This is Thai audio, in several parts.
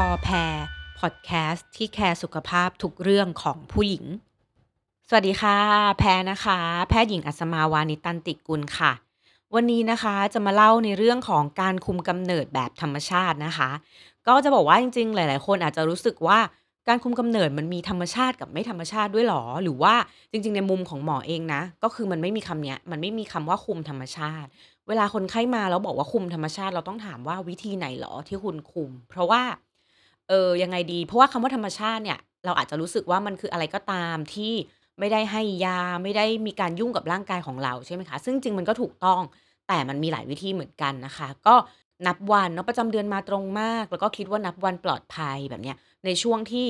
พอแพรพอดแคสต์ที่แคร์สุขภาพทุกเรื่องของผู้หญิง สวัสดีค่ะ แพรนะคะ แพทย์หญิงอัศมาวานิตันติกุลค่ะ วันนี้นะคะจะมาเล่าในเรื่องของการคุมกำเนิดแบบธรรมชาตินะคะ ก็จะบอกว่าจริง ๆ หลาย ๆ คนอาจจะรู้สึกว่าการคุมกำเนิดมันมีธรรมชาติกับไม่ธรรมชาติด้วยหรอ หรือว่าจริง ๆ ในมุมของหมอเองนะ ก็คือมันไม่มีคำเนี้ยมันไม่มีคำว่าคุมธรรมชาติ เวลาคนไข้มาแล้วบอกว่าคุมธรรมชาติเราต้องถามว่าวิธีไหนหรอที่คุณคุม เพราะว่า เออ ยังไงดี เพราะว่าคำว่าธรรมชาติเนี่ย เราอาจจะรู้สึกว่ามันคืออะไรก็ตามที่ไม่ได้ให้ยา ไม่ได้มีการยุ่งกับร่างกายของเราใช่ไหมคะ ซึ่งจริงมันก็ถูกต้อง แต่มันมีหลายวิธีเหมือนกันนะคะ ก็นับวันเนาะประจำเดือนมาตรงมาก แล้วก็คิดว่านับวันปลอดภัยแบบเนี้ย ในช่วงที่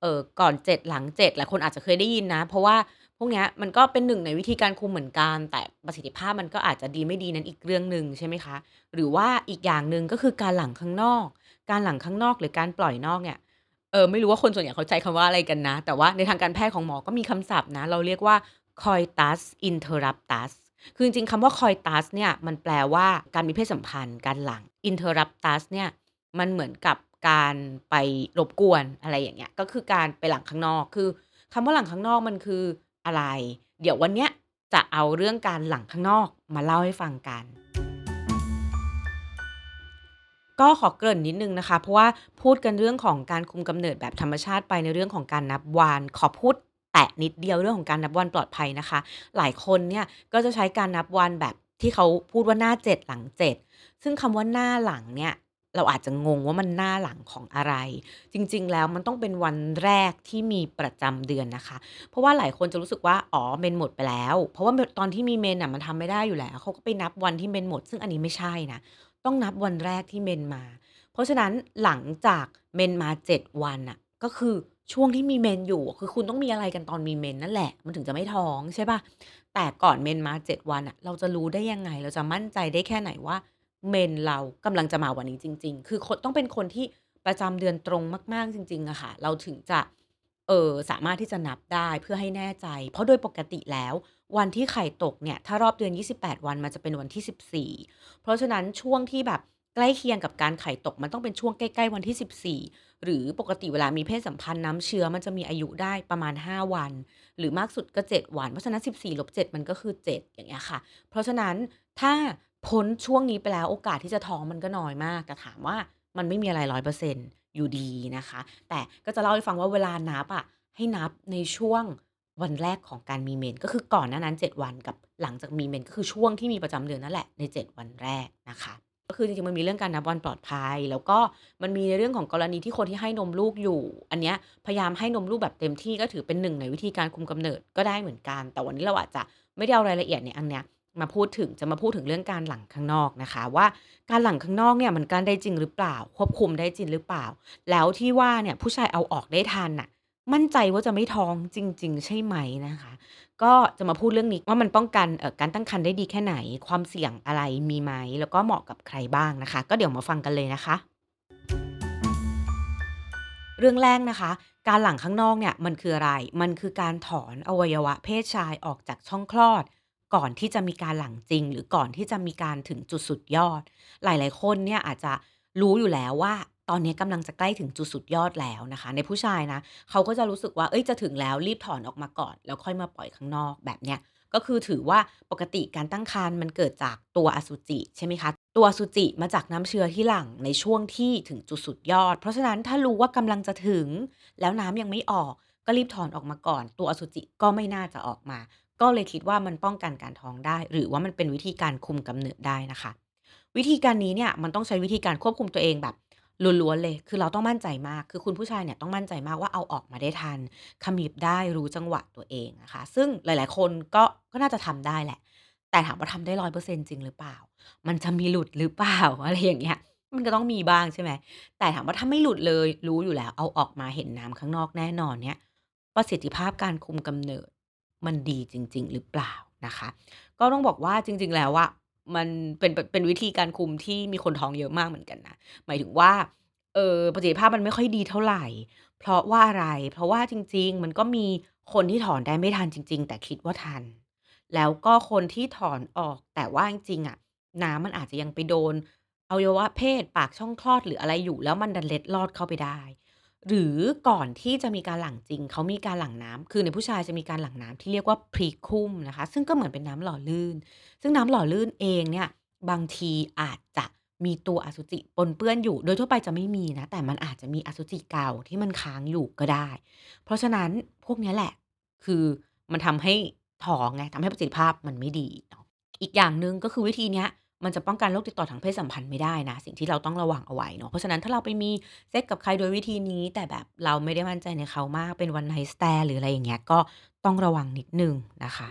เออก่อนเจ็ดหลังเจ็ดหลายคนอาจจะเคยได้ยินนะ เพราะว่าพวกเนี้ยมันก็เป็นหนึ่งในวิธีการคุมเหมือนกัน แต่ประสิทธิภาพมันก็อาจจะดีไม่ดีนั้นอีกเรื่องหนึ่งใช่ไหมคะ หรือว่าอีกอย่างหนึ่งก็คือการหลังข้างนอก การหลังข้างนอกหรือการปล่อยนอกเนี่ยเออไม่รู้ว่าคนส่วนใหญ่เขาใช้คำว่าอะไรกันนะ แต่ว่าในทางการแพทย์ของหมอก็มีคำศัพท์นะ เราเรียกว่า coitus interruptus คือจริงๆคำว่า coitus เนี่ยมันแปลว่าการมีเพศสัมพันธ์การหลัง interruptus เนี่ยมันเหมือนกับการไปรบกวนอะไรอย่างเงี้ยก็คือการไปหลังข้างนอก คือคำว่าหลังข้างนอกมันคืออะไร เดี๋ยววันเนี้ยจะเอาเรื่องการหลังข้างนอกมาเล่าให้ฟังกัน ก็ขอเกริ่นนิดนึงนะคะ เพราะว่าพูดกันเรื่องของการคุมกำเนิดแบบธรรมชาติไปในเรื่องของการนับวันขอพูดแตะนิดเดียวเรื่องของการนับวันปลอดภัยนะคะ หลายคนเนี่ยก็จะใช้การนับวันแบบที่เขาพูดว่าหน้าเจ็ดหลังเจ็ดซึ่งคำว่าหน้าหลังเนี่ยเราอาจจะงงว่ามันหน้าหลังของอะไร จริง ๆ แล้วมันต้องเป็นวันแรกที่มีประจำเดือนนะคะ เพราะว่าหลายคนจะรู้สึกว่าอ๋อเมนหมดไปแล้ว เพราะว่าตอนที่มีเมนอะมันทำไม่ได้อยู่แล้วเขาก็ไปนับวันที่เมนหมด ซึ่งอันนี้ไม่ใช่นะ ต้องนับวันแรกที่เมนมา เพราะฉะนั้นหลังจากเมนมา7วันน่ะก็คือช่วงที่มีเมนอยู่ คือคุณต้องมีอะไรกันตอนมีเมนนั่นแหละ มันถึงจะไม่ท้องใช่ปะแต่ก่อนเมนมา7วันอะเราจะรู้ได้ยังไง เราจะมั่นใจได้แค่ไหนว่า เมนเรากำลังจะมาวันนี้จริง ๆ คือคนต้องเป็นคนที่ประจำเดือนตรงมาก ๆ จริงๆอะค่ะ เราถึงจะเออสามารถที่จะนับได้เพื่อให้แน่ใจ เพราะโดยปกติแล้ว วันที่ไข่ตกเนี่ย ถ้ารอบเดือน 28 วันมันจะเป็นวันที่ 14 เพราะฉะนั้นช่วงที่แบบใกล้เคียงกับการไข่ตกมันต้องเป็นช่วงใกล้ๆวันที่ 14 หรือปกติเวลามีเพศสัมพันธ์น้ำเชื้อมันจะมีอายุได้ประมาณ 5 วัน หรือมากสุดก็ 7 วัน เพราะฉะนั้น 14ลบ7มันก็คือ 7 อย่างเงี้ยค่ะ เพราะฉะนั้นถ้าพ้นช่วงนี้ไปแล้วโอกาสที่จะท้องมันก็น้อยมากแต่ถามว่ามันไม่มีอะไรร้อยเปอร์เซ็นต์อยู่ดีนะคะ แต่ก็จะเล่าให้ฟังว่าเวลานับอะให้นับในช่วง วันแรกของการมีเมนก็คือก่อนหน้านั้น 7 วันกับหลังจากมีเมนก็คือช่วงที่มีประจำเดือนนั่นแหละใน 7 วันแรกนะคะ ก็คือจริงๆมันมีเรื่องการนับวันปลอดภัย แล้วก็มันมีในเรื่องของกรณีที่คนที่ให้นมลูกอยู่ อันเนี้ยพยายามให้นมลูกแบบเต็มที่ก็ถือเป็นหนึ่งในวิธีการคุมกำเนิดก็ได้เหมือนกัน แต่วันนี้เราอาจจะไม่ได้เอารายละเอียดในอันเนี้ยมาพูดถึงจะมาพูดถึงเรื่องการหลังข้างนอกนะคะ ว่าการหลังข้างนอกเนี่ยมันการได้จริงหรือเปล่า ควบคุมได้จริงหรือเปล่า แล้วที่ว่าเนี่ยผู้ชายเอาออกได้ทันน่ะ มั่นใจว่าจะไม่ท้องจริง ๆ ใช่ไหมนะคะ ก็จะมาพูดเรื่องนี้ว่ามันป้องกันเอ่อการตั้งครรภ์ได้ดีแค่ไหน ความเสี่ยงอะไรมีไหม แล้วก็เหมาะกับใครบ้างนะคะ ก็เดี๋ยวมาฟังกันเลยนะคะ เรื่องแรกนะคะ การหลังข้างนอกเนี่ยมันคืออะไร มันคือการถอนอวัยวะเพศชายออกจากช่องคลอด ก่อนที่จะมีการหลังจริง หรือก่อนที่จะมีการถึงจุดสุดยอด หลาย ๆ คนเนี่ยอาจจะรู้อยู่แล้วว่า ตอนนี้กำลังจะใกล้ถึงจุดสุดยอดแล้วนะคะ ในผู้ชายนะเขาก็จะรู้สึกว่าเอ้ยจะถึงแล้วรีบถอนออกมาก่อน แล้วค่อยมาปล่อยข้างนอกแบบเนี้ยก็คือถือว่าปกติการตั้งครรภ์มันเกิดจากตัวอสุจิใช่ไหมคะ ตัวอสุจิมาจากน้ำเชื้อที่หลังในช่วงที่ถึงจุดสุดยอด เพราะฉะนั้นถ้ารู้ว่ากำลังจะถึง แล้วน้ำยังไม่ออกก็รีบถอนออกมาก่อน ตัวอสุจิก็ไม่น่าจะออกมา ก็เลยคิดว่ามันป้องกันการท้องได้ หรือว่ามันเป็นวิธีการคุมกำเนิดได้นะคะ วิธีการนี้เนี่ยมันต้องใช้วิธีการควบคุมตัวเองแบบ ล้วนๆเลย คือเราต้องมั่นใจมาก คือคุณผู้ชายเนี่ยต้องมั่นใจมากว่าเอาออกมาได้ทันขมิบได้รู้จังหวะตัวเองนะคะ ซึ่งหลายๆ คนก็ก็น่าจะทำได้แหละ แต่ถามว่าทำได้ร้อยเปอร์เซ็นต์จริงหรือเปล่า มันจะมีหลุดหรือเปล่าอะไรอย่างเงี้ย มันก็ต้องมีบ้างใช่ไหม แต่ถามว่าถ้าไม่หลุดเลยรู้อยู่แล้ว เอาออกมาเห็นน้ำข้างนอกแน่นอนเนี่ย ประสิทธิภาพการคุมกำเนิดมันดีจริง ๆ หรือเปล่านะคะ ก็ต้องบอกว่าจริง ๆ แล้วอะ มันเป็นเป็นวิธีการคุมที่มีคนท้องเยอะมากเหมือนกันนะหมายถึงว่าเออประสิทธิภาพมันไม่ค่อยดีเท่าไหร่ เพราะว่าอะไร เพราะว่าจริง ๆ มันก็มีคนที่ถอนได้ไม่ทันจริง ๆ แต่คิดว่าทัน แล้วก็คนที่ถอนออกแต่ว่าจริงๆอะน้ำมันอาจจะยังไปโดนอวัยวะเพศปากช่องคลอดหรืออะไรอยู่ แล้วมันดันเล็ดลอดเข้าไปได้ หรือก่อนที่จะมีการหลั่งจริง เขามีการหลั่งน้ำคือในผู้ชายจะมีการหลั่งน้ำที่เรียกว่า Precum นะคะ ซึ่งก็เหมือนเป็นน้ำหล่อลื่น ซึ่งน้ำหล่อลื่นเองเนี่ยบางทีอาจจะมีตัวอสุจิปนเปื้อนอยู่ โดยทั่วไปจะไม่มีนะ แต่มันอาจจะมีอสุจิเก่าที่มันค้างอยู่ก็ได้ เพราะฉะนั้นพวกนี้แหละ คือมันทำให้ท้องไงทำให้ประสิทธิภาพมันไม่ดี อีกอย่างหนึ่งก็คือวิธีเนี้ย มันจะป้องกันโรคติดต่อทางเพศสัมพันธ์ไม่ได้นะ สิ่งที่เราต้องระวังเอาไว้เนาะเพราะฉะนั้นถ้าเราไปมีเซ็กกับใครโดยวิธีนี้ แต่แบบเราไม่ได้มั่นใจในเขามากเป็น One Night Stand หรืออะไรอย่างเงี้ยก็ต้องระวังนิดนึงนะคะ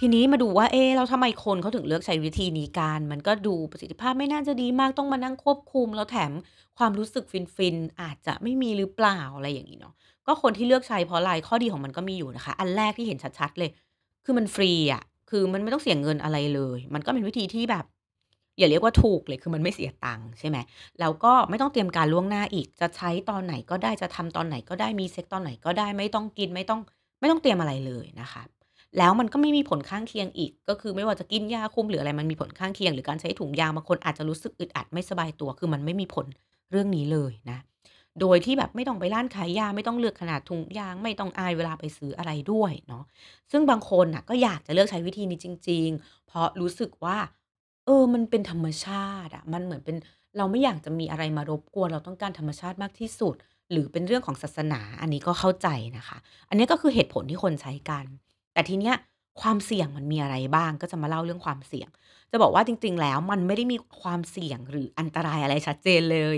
ทีนี้มาดูว่าเอ๊ะแล้วทำไมคนเขาถึงเลือกใช้วิธีนี้กัน มันก็ดูประสิทธิภาพไม่น่าจะดีมากต้องมานั่งควบคุม แล้วแถมความรู้สึกฟินๆอาจจะไม่มีหรือเปล่าอะไรอย่างงี้เนาะก็คนที่เลือกใช้เพราะอะไรข้อดีของมันก็มีอยู่นะคะ อันแรกที่เห็นชัดๆเลย คือมันฟรีอะ คือมันไม่ต้องเสียเงินอะไรเลย มันก็เป็นวิธีที่แบบ อย่าเรียกว่าถูกเลยคือมันไม่เสียตังค์ใช่ไหมแล้วก็ไม่ต้องเตรียมการล่วงหน้าอีก จะใช้ตอนไหนก็ได้จะทำตอนไหนก็ได้มีเซ็กตอนไหนก็ได้ไม่ต้องกินไม่ต้อง ไม่ต้องเตรียมอะไรเลยนะคะแล้วมันก็ไม่มีผลข้างเคียงอีก ก็คือไม่ว่าจะกินยาคุมหรืออะไรมันมีผลข้างเคียง หรือการใช้ถุงยางบางคนอาจจะรู้สึกอึดอัดไม่สบายตัว คือมันไม่มีผลเรื่องนี้เลยนะ โดยที่แบบไม่ต้องไปร้านขายยาไม่ต้องเลือกขนาดถุงยาง ไม่ต้องอายเวลาไปซื้ออะไรด้วยเนาะซึ่งบางคนน่ะก็อยากจะเลือกใช้วิธีนี้จริง ๆ เพราะรู้สึกว่า เออ มันเป็นธรรมชาติอะมันเหมือนเป็นเราไม่อยากจะมีอะไรมารบกวนเราต้องการธรรมชาติมากที่สุด หรือเป็นเรื่องของศาสนาอันนี้ก็เข้าใจนะคะ อันนี้ก็คือเหตุผลที่คนใช้กัน แต่ทีเนี้ยความเสี่ยงมันมีอะไรบ้างก็จะมาเล่าเรื่องความเสี่ยง จะบอกว่าจริง ๆ แล้วมันไม่ได้มีความเสี่ยงหรืออันตรายอะไรชัดเจนเลย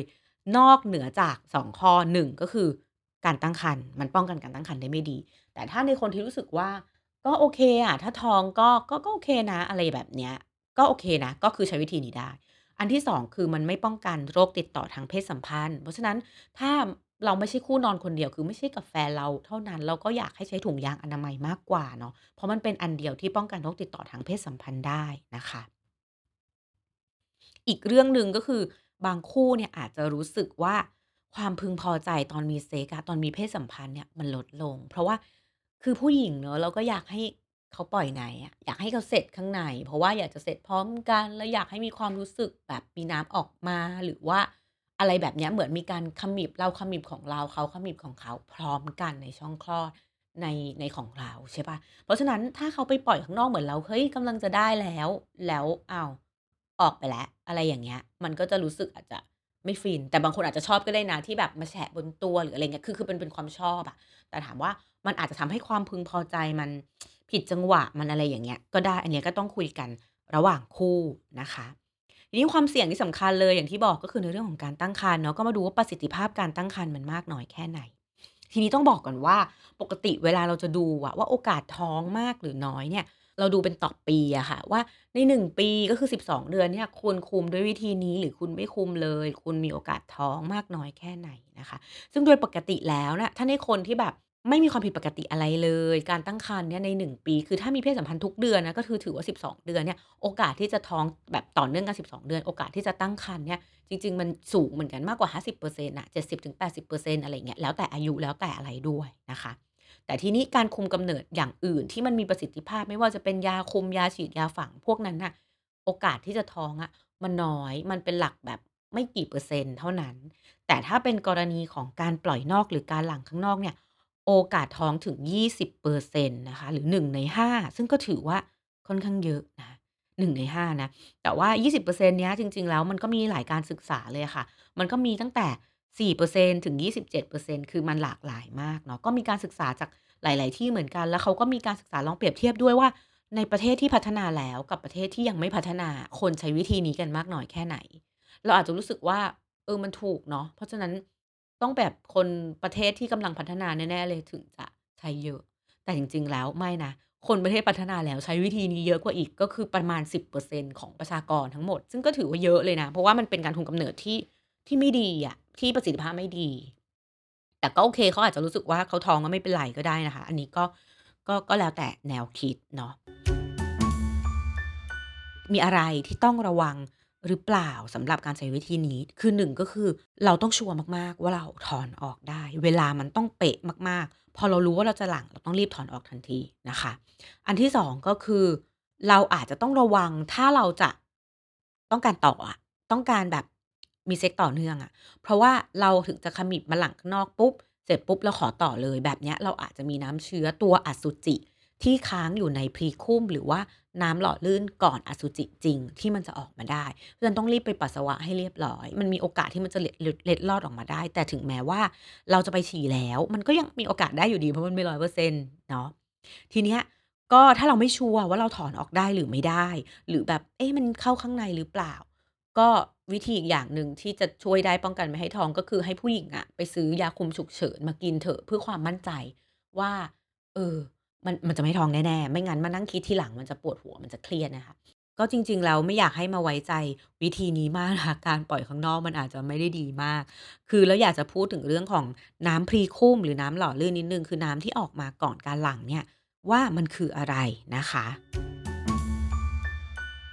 นอกเหนือจาก 2 ข้อ 1 ก็คือการตั้งครรภ์มันป้องกันการตั้งครรภ์ได้ไม่ดี แต่ถ้าในคนที่รู้สึกว่าก็โอเคอะถ้าท้องก็ก็ก็โอเคนะ อะไรแบบเนี้ยก็โอเคนะ ก็คือใช้วิธีนี้ได้ อันที่ 2 คือมันไม่ป้องกันโรคติดต่อทางเพศสัมพันธ์ เพราะฉะนั้นถ้าเราไม่ใช่คู่นอนคนเดียวคือไม่ใช่กับแฟนเราเท่านั้นเราก็อยากให้ใช้ถุงยางอนามัยมากกว่าเนาะเพราะมันเป็นอันเดียวที่ป้องกันโรคติดต่อทางเพศสัมพันธ์ได้นะคะ อีกเรื่องหนึ่งก็คือบางคู่เนี่ยอาจจะรู้สึกว่าความพึงพอใจตอนมีเซ็กอะตอนมีเพศสัมพันธ์เนี่ยมันลดลง เพราะว่าคือผู้หญิงเนาะเราก็อยากให้เขาปล่อยไหนอะอยากให้เขาเสร็จข้างใน เพราะว่าอยากจะเสร็จพร้อมกัน แล้วอยากให้มีความรู้สึกแบบมีน้ำออกมาหรือว่าอะไรแบบนี้เหมือนมีการขมิบเราขมิบของเราเขาขมิบของเขาพร้อมกันในช่องคลอดในในของเราใช่ปล่าเพราะฉะนั้นถ้าเขาไปปล่อยข้างนอกเหมือนเราเฮ้ยกำลังจะได้แล้วแล้วอ้าว ออกไปแล้ว อะไรอย่างเงี้ย มันก็จะรู้สึกอาจจะไม่ฟิน แต่บางคนอาจจะชอบก็ได้นะที่แบบมาแฉะบนตัวหรืออะไรเงี้ยคือคือเป็นเป็นความชอบอะแต่ถามว่ามันอาจจะทำให้ความพึงพอใจมันผิดจังหวะมันอะไรอย่างเงี้ย ก็ได้อันเนี้ยก็ต้องคุยกันระหว่างคู่นะคะทีนี้ความเสี่ยงที่สำคัญเลยอย่างที่บอกก็คือในเรื่องของการตั้งครรภ์เนาะก็มาดูว่าประสิทธิภาพการตั้งครรภ์มันมากน้อยแค่ไหน ทีนี้ต้องบอกก่อนว่าปกติเวลาเราจะดูอะว่าโอกาสท้องมากหรือน้อยเนี่ย เราดูเป็นต่อปีอะค่ะ ว่าใน 1 ปีก็คือ 12 เดือนเนี่ยคุณคุมด้วยวิธีนี้หรือคุณไม่คุมเลย คุณมีโอกาสท้องมากน้อยแค่ไหนนะคะ ซึ่งโดยปกติแล้วน่ะถ้าในคนที่แบบไม่มีความผิดปกติอะไรเลย การตั้งครรภ์เนี่ยใน 1 ปี คือถ้ามีเพศสัมพันธ์ทุกเดือนนะก็คือถือว่า 12 เดือนเนี่ยโอกาสที่จะท้องแบบต่อเนื่องกัน 12 เดือน โอกาสที่จะตั้งครรภ์เนี่ยจริง ๆ มันสูงเหมือนกันมากกว่า 50%นะ70-80%อร์เซ็นต์อะไรอย่างเงี้ยแล้วแต่อายุแล้วแต่อะไรด้วยนะคะ แต่ทีนี้การคุมกำเนิดอย่างอื่นที่มันมีประสิทธิภาพไม่ว่าจะเป็นยาคุมยาฉีดยาฝังพวกนั้นน่ะโอกาสที่จะท้องอะมันน้อยมันเป็นหลักแบบไม่กี่เปอร์เซ็นต์เท่านั้น แต่ถ้าเป็นกรณีของการปล่อยนอกหรือการหลังข้างนอกเนี่ย โอกาสท้องถึง 20%นต์นะคะ หรือ 1 ใน 5 ซึ่งก็ถือว่าค่อนข้างเยอะนะ1ใน5นะ แต่ว่า 20%เปอร์เซ็นต์เนี้ยจริง ๆ แล้วมันก็มีหลายการศึกษาเลยค่ะ มันก็มีตั้งแต่ 4%ถึง 27%คือมันหลากหลายมากเนาะก็มีการศึกษาจากหลาย ๆ ที่เหมือนกัน แล้วเขาก็มีการศึกษาลองเปรียบเทียบด้วยว่า ในประเทศที่พัฒนาแล้วกับประเทศที่ยังไม่พัฒนาคนใช้วิธีนี้กันมากน้อยแค่ไหน เราอาจจะรู้สึกว่าเออมันถูกเนาะเพราะฉะนั้นต้องแบบคนประเทศที่กำลังพัฒนาแน่ๆเลยถึงจะใช้เยอะ แต่จริง ๆ แล้วไม่นะคนประเทศพัฒนาแล้วใช้วิธีนี้เยอะกว่าอีกก็คือประมาณ 10%ของประชากรทั้งหมด ซึ่งก็ถือว่าเยอะเลยนะ เพราะว่ามันเป็นการคุมกำเนิดที่ที่ไม่ดีอะ ที่ประสิทธิภาพไม่ดี แต่ก็โอเคเขาอาจจะรู้สึกว่าเขาท้องก็ไม่เป็นไรก็ได้นะคะ อันนี้ก็ก็ก็แล้วแต่แนวคิดเนาะมีอะไรที่ต้องระวังหรือเปล่าสำหรับการใช้วิธีนี้ คือ1ก็คือเราต้องชัวร์มากๆ ว่าเราถอนออกได้ เวลามันต้องเป๊ะมากๆ พอเรารู้ว่าเราจะหลังเราต้องรีบถอนออกทันทีนะคะ อันที่2ก็คือ เราอาจจะต้องระวังถ้าเราจะต้องการต่ออะต้องการแบบ มีเซ็กต่อเนื่องอะเพราะว่าเราถึงจะขมิบมาหลังข้างนอกปุ๊บ เสร็จปุ๊บเราขอต่อเลยแบบเนี้ยเราอาจจะมีน้ำเชื้อตัวอสุจิ ที่ค้างอยู่ในพรีคุ้มหรือว่าน้ำหล่อลื่นก่อนอสุจิจริงที่มันจะออกมาได้เพราะฉะนั้นต้องรีบไปปัสสาวะให้เรียบร้อย มันมีโอกาสที่มันจะเล็ดเล็ดเล็ดลอดออกมาได้ แต่ถึงแม้ว่าเราจะไปฉี่แล้ว มันก็ยังมีโอกาสได้อยู่ดีเพราะมันไม่ร้อยเปอร์เซ็นต์เนาะทีเนี้ยก็ถ้าเราไม่ชัวร์ว่าเราถอนออกได้หรือไม่ได้ หรือแบบเอ๊ะมันเข้าข้างในหรือเปล่า ก็วิธีอีกอย่างหนึ่งที่จะช่วยได้ป้องกันไม่ให้ท้องก็คือให้ผู้หญิงอะไปซื้อยาคุมฉุกเฉินมากินเถอะเพื่อความมั่นใจว่า เออ มันมันจะไม่ท้องแน่ๆไม่งั้นมานั่งคิดทีหลังมันจะปวดหัวมันจะเครียดนะคะ ก็จริงๆแล้วไม่อยากให้มาไว้ใจวิธีนี้มากนะคะการปล่อยข้างนอกมันอาจจะไม่ได้ดีมาก คือแล้วอยากจะพูดถึงเรื่องของน้ำ precum หรือน้ำหล่อลื่นนิดนึงคือน้ำที่ออกมาก่อนการหลั่งเนี่ยว่ามันคืออะไรนะคะ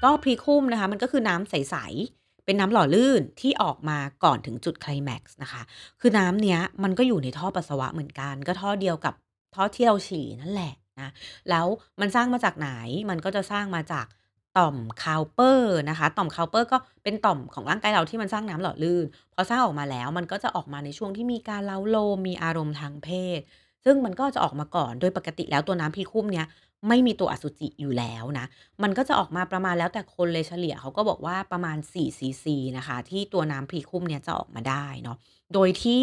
ก็ precum นะคะ มันก็คือน้ำใส ๆ เป็นน้ำหล่อลื่นที่ออกมาก่อนถึงจุดไคลแม็กซ์นะคะ คือน้ำเนี้ยมันก็อยู่ในท่อปัสสาวะเหมือนกัน ก็ท่อเดียวกับท่อที่เราฉี่นั่นแหละนะแล้วมันสร้างมาจากไหนมันก็จะสร้างมาจากต่อม Cowper นะคะ ต่อม Cowper ก็เป็นต่อมของร่างกายเราที่มันสร้างน้ำหล่อลื่น พอสร้างออกมาแล้วมันก็จะออกมาในช่วงที่มีการเล้าโลมมีอารมณ์ทางเพศ ซึ่งมันก็จะออกมาก่อนโดยปกติแล้วตัวน้ำพรีคุ้มเนี้ย ไม่มีตัวอสุจิอยู่แล้วนะ มันก็จะออกมาประมาณแล้วแต่คนเลยเฉลี่ยเขาก็บอกว่าประมาณ4ซีซีนะคะ ที่ตัวน้ำพรีคุ้มเนี่ยจะออกมาได้เนาะ โดยที่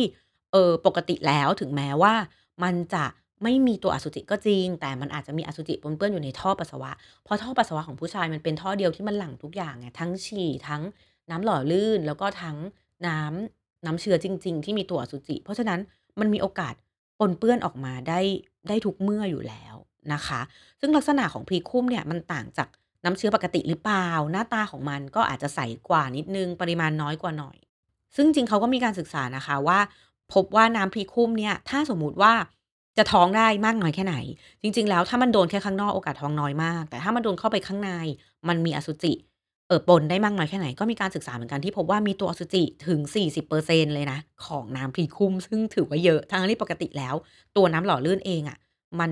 เออปกติแล้วถึงแม้ว่ามันจะไม่มีตัวอสุจิก็จริง แต่มันอาจจะมีอสุจิปนเปื้อนอยู่ในท่อปัสสาวะ เพราะท่อปัสสาวะของผู้ชายมันเป็นท่อเดียวที่มันหลั่งทุกอย่างไงทั้งฉี่ทั้งน้ำหล่อลื่น แล้วก็ทั้งน้ำน้ำเชื้อจริง ๆ ที่มีตัวอสุจิ เพราะฉะนั้นมันมีโอกาสปนเปื้อนออกมาได้ได้ทุกเมื่ออยู่แล้ว นะคะ ซึ่งลักษณะของพรีคุ้มเนี่ยมันต่างจากน้ำเชื้อปกติหรือเปล่า หน้าตาของมันก็อาจจะใสกว่านิดนึงปริมาณน้อยกว่าหน่อย ซึ่งจริงเขาก็มีการศึกษานะคะว่า พบว่าน้ำพรีคุ้มเนี่ยถ้าสมมุติว่าจะท้องได้มากน้อยแค่ไหน จริง ๆ แล้วถ้ามันโดนแค่ข้างนอกโอกาสท้องน้อยมาก แต่ถ้ามันโดนเข้าไปข้างใน มันมีอสุจิเอ่อปนได้มากน้อยแค่ไหนก็มีการศึกษาเหมือนกันที่พบว่ามีตัวอสุจิถึง 40%เปอร์เซ็นต์เลยนะ ของน้ำพรีคุ้มซึ่งถือว่าเยอะทั้งที่ปกติแล้ว ตัวน้ำหล่อลื่นเองอะ มัน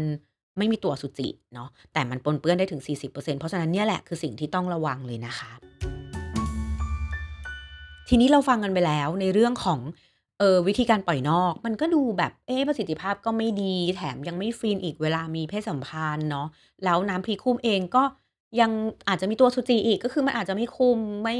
ไม่มีตัวสุจิเนาะแต่มันปนเปื้อนได้ถึง 40%เพราะฉะนั้นเนี่ยแหละคือสิ่งที่ต้องระวังเลยนะคะ ทีนี้เราฟังกันไปแล้วในเรื่องของเออวิธีการปล่อยนอก มันก็ดูแบบเอ๊ประสิทธิภาพก็ไม่ดี แถมยังไม่ฟินอีกเวลามีเพศสัมพันธ์เนาะแล้วน้ำพรีคุมเองก็ยังอาจจะมีตัวสุจิอีกก็คือมันอาจจะไม่คุมไม่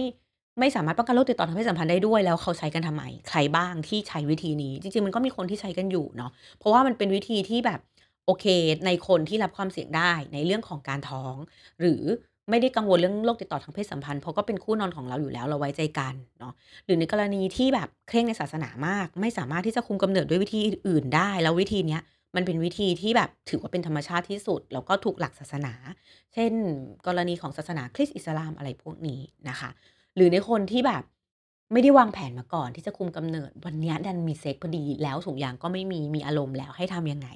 ไม่สามารถป้องกันโรคติดต่อทางเพศสัมพันธ์ได้ด้วยแล้วเขาใช้กันทำไม ใครบ้างที่ใช้วิธีนี้ จริงๆ มันก็มีคนที่ใช้กันอยู่เนาะเพราะว่ามันเป็นวิธีที่แบบ โอเค ในคนที่รับความเสี่ยงได้ในเรื่องของการท้อง หรือไม่ได้กังวลเรื่องโรคติดต่อทางเพศสัมพันธ์เพราะก็เป็นคู่นอนของเราอยู่แล้วเราไว้ใจกันเนาะหรือในกรณีที่แบบเคร่งในศาสนามาก ไม่สามารถที่จะคุมกำเนิดด้วยวิธีอื่นได้ แล้ววิธีเนี้ยมันเป็นวิธีที่แบบถือว่าเป็นธรรมชาติที่สุด แล้วก็ถูกหลักศาสนา เช่น กรณีของศาสนาคริสต์อิสลามอะไรพวกนี้นะคะ หรือในคนที่แบบไม่ได้วางแผนมาก่อนที่จะคุมกำเนิด วันนี้ดันมีเซ็กพอดีแล้วถุงยางก็ไม่มีมีอารมณ์แล้วให้ทำยังไง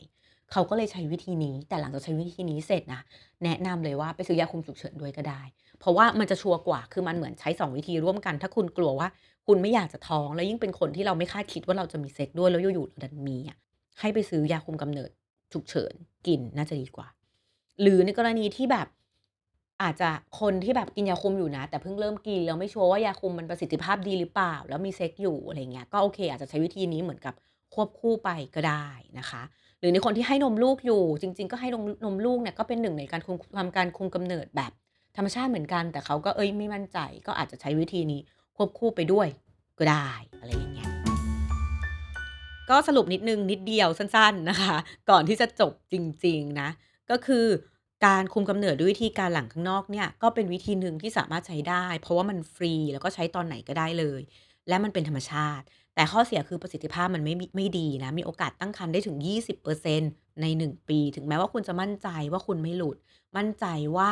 เขาก็เลยใช้วิธีนี้ แต่หลังจากใช้วิธีนี้เสร็จนะแนะนำเลยว่าไปซื้อยาคุมฉุกเฉินด้วยก็ได้ เพราะว่ามันจะชัวร์กว่าคือมันเหมือนใช้ 2 วิธีร่วมกัน ถ้าคุณกลัวว่าคุณไม่อยากจะท้อง แล้วยิ่งเป็นคนที่เราไม่คาดคิดว่าเราจะมีเซ็กด้วยแล้วอยู่ๆเราดันมีอะให้ไปซื้อยาคุมกำเนิดฉุกเฉินกินน่าจะดีกว่า หรือในกรณีที่แบบอาจจะคนที่แบบกินยาคุมอยู่นะ แต่เพิ่งเริ่มกินแล้วไม่ชัวร์ว่ายาคุมมันประสิทธิภาพดีหรือเปล่า แล้วมีเซ็กอยู่อะไรเงี้ยก็โอเค อาจจะใช้วิธีนี้เหมือนกับควบคู่ไปก็ได้นะคะ หรือในคนที่ให้นมลูกอยู่ จริง ๆ ก็ให้นมนมลูกเนี่ยก็เป็นหนึ่งในการคุมทำการคุมกำเนิดแบบธรรมชาติเหมือนกัน แต่เขาก็เอ้ยไม่มั่นใจ ก็อาจจะใช้วิธีนี้ควบคู่ไปด้วยก็ได้อะไรอย่างเงี้ยก็สรุปนิดนึงนิดเดียวสั้น ๆนะคะ ก่อนที่จะจบจริง ๆ นะ ก็คือการคุมกำเนิดด้วยวิธีการหลังข้างนอกเนี่ยก็เป็นวิธีหนึ่งที่สามารถใช้ได้ เพราะว่ามันฟรีแล้วก็ใช้ตอนไหนก็ได้เลย และมันเป็นธรรมชาติ แต่ข้อเสียคือประสิทธิภาพมันไม่ไม่ดีนะ มีโอกาสตั้งครรภ์ได้ถึง 20%ใน 1 ปี ถึงแม้ว่าคุณจะมั่นใจว่าคุณไม่หลุด มั่นใจว่า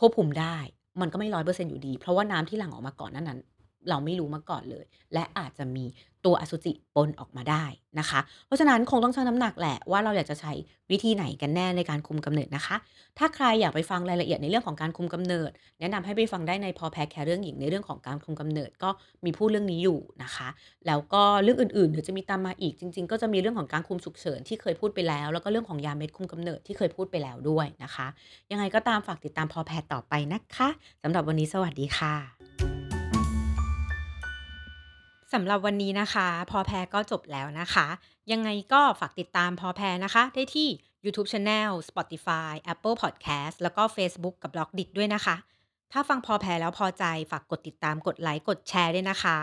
ควบคุมได้ มันก็ไม่ร้อยเปอร์เซ็นต์อยู่ดี เพราะว่าน้ำที่หลั่งออกมาก่อนนั้นนั้น เราไม่รู้มาก่อนเลย และอาจจะมีตัวอสุจิปนออกมาได้นะคะ เพราะฉะนั้นคงต้องชั่งน้ำหนักแหละว่าเราอยากจะใช้วิธีไหนกันแน่ในการคุมกำเนิดนะคะ ถ้าใครอยากไปฟังรายละเอียดในเรื่องของการคุมกำเนิด แนะนำให้ไปฟังได้ในพอแพแคร์เรื่องหญิงในเรื่องของการคุมกำเนิดก็มีพูดเรื่องนี้อยู่นะคะ แล้วก็เรื่องอื่นๆเดี๋ยวจะมีตามมาอีกจริง ๆ ก็จะมีเรื่องของการคุมฉุกเฉินที่เคยพูดไปแล้ว แล้วก็เรื่องของยาเม็ดคุมกำเนิดที่เคยพูดไปแล้วด้วยนะคะ ยังไงก็ตามฝากติดตามพอแพทต่อไปนะคะสำหรับวันนี้สวัสดีค่ะ สำหรับวันนี้นะคะ พอแพรก็จบแล้วนะคะ ยังไงก็ฝากติดตามพอแพรนะคะ ได้ที่ YouTube Channel Spotify Apple Podcast แล้วก็ Facebook กับ b ล็อกดิด้วยนะคะ ถ้าฟังพอแพรแล้วพอใจฝากกดติดตามกดไลค์กดแชร์ด้วยนะคะ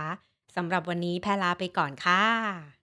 สำหรับวันนี้แพรลาไปก่อนค่ะ